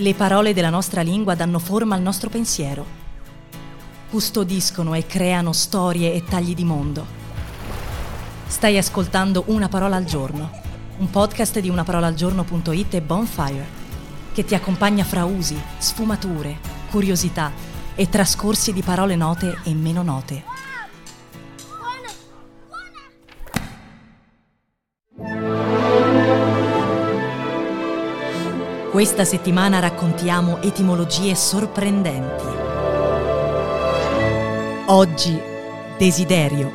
Le parole della nostra lingua danno forma al nostro pensiero. Custodiscono e creano storie e tagli di mondo. Stai ascoltando Una parola al giorno, un podcast di unaparolaalgiorno.it e Bonfire, che ti accompagna fra usi, sfumature, curiosità e trascorsi di parole note e meno note. Questa settimana raccontiamo etimologie sorprendenti. Oggi, desiderio.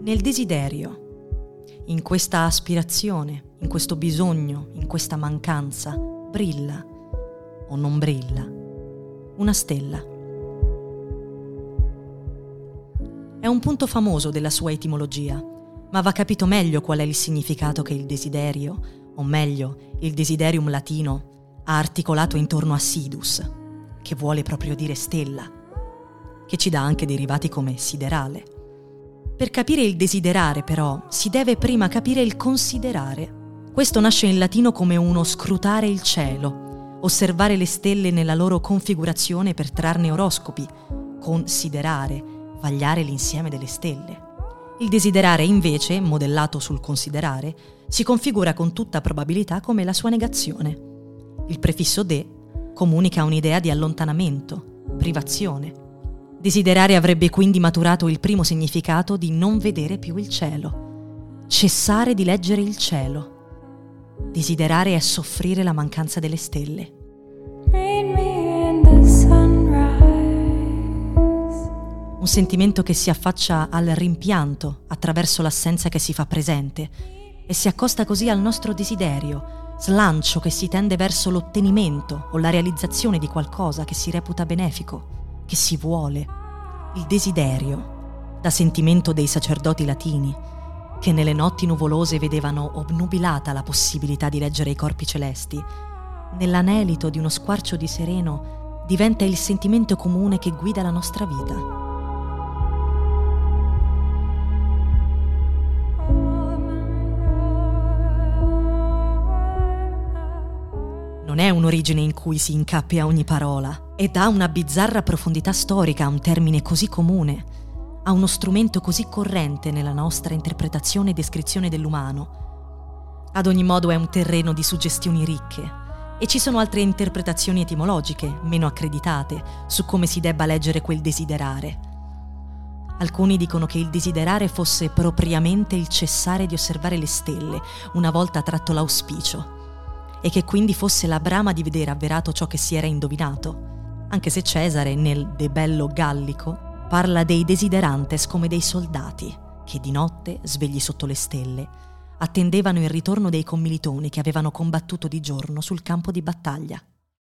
Nel desiderio, in questa aspirazione, in questo bisogno, in questa mancanza, brilla o non brilla una stella. È un punto famoso della sua etimologia, ma va capito meglio qual è il significato che il desiderio, o meglio, il desiderium latino, ha articolato intorno a sidus, che vuole proprio dire stella, che ci dà anche derivati come siderale. Per capire il desiderare, però, si deve prima capire il considerare. Questo nasce in latino come uno scrutare il cielo, osservare le stelle nella loro configurazione per trarne oroscopi, considerare, vagliare l'insieme delle stelle. Il desiderare invece, modellato sul considerare, si configura con tutta probabilità come la sua negazione. Il prefisso de comunica un'idea di allontanamento, privazione. Desiderare avrebbe quindi maturato il primo significato di non vedere più il cielo, cessare di leggere il cielo. Desiderare è soffrire la mancanza delle stelle. Un sentimento che si affaccia al rimpianto attraverso l'assenza che si fa presente e si accosta così al nostro desiderio, slancio che si tende verso l'ottenimento o la realizzazione di qualcosa che si reputa benefico, che si vuole. Il desiderio, da sentimento dei sacerdoti latini, che nelle notti nuvolose vedevano obnubilata la possibilità di leggere i corpi celesti, nell'anelito di uno squarcio di sereno diventa il sentimento comune che guida la nostra vita. È un'origine in cui si incappia ogni parola e dà una bizzarra profondità storica a un termine così comune, a uno strumento così corrente nella nostra interpretazione e descrizione dell'umano. Ad ogni modo è un terreno di suggestioni ricche e ci sono altre interpretazioni etimologiche, meno accreditate, su come si debba leggere quel desiderare. Alcuni dicono che il desiderare fosse propriamente il cessare di osservare le stelle, una volta tratto l'auspicio e che quindi fosse la brama di vedere avverato ciò che si era indovinato, anche se Cesare nel De Bello Gallico parla dei desiderantes come dei soldati che di notte, svegli sotto le stelle, attendevano il ritorno dei commilitoni che avevano combattuto di giorno sul campo di battaglia.